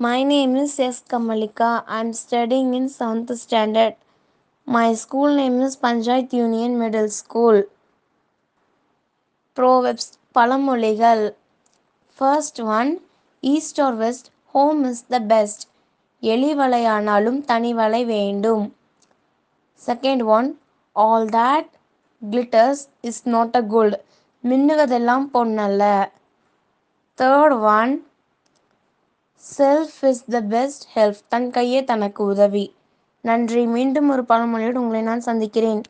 My name is S. Kamalika. I am studying in 7th standard. My school name is Panchayat Union Middle School. Proverbs பழமொழிகள் first one east R west home is the best எலி வலையானாலும் தனி வலை வேண்டும் second one all that glitters is not a gold மின்னுவதெல்லாம் பொன்னல்ல third one Self is the best help தன் கையே தனக்கு உதவி. நன்றி. மீண்டும் ஒரு பழமொழியோடு உங்களை நான் சந்திக்கிறேன்.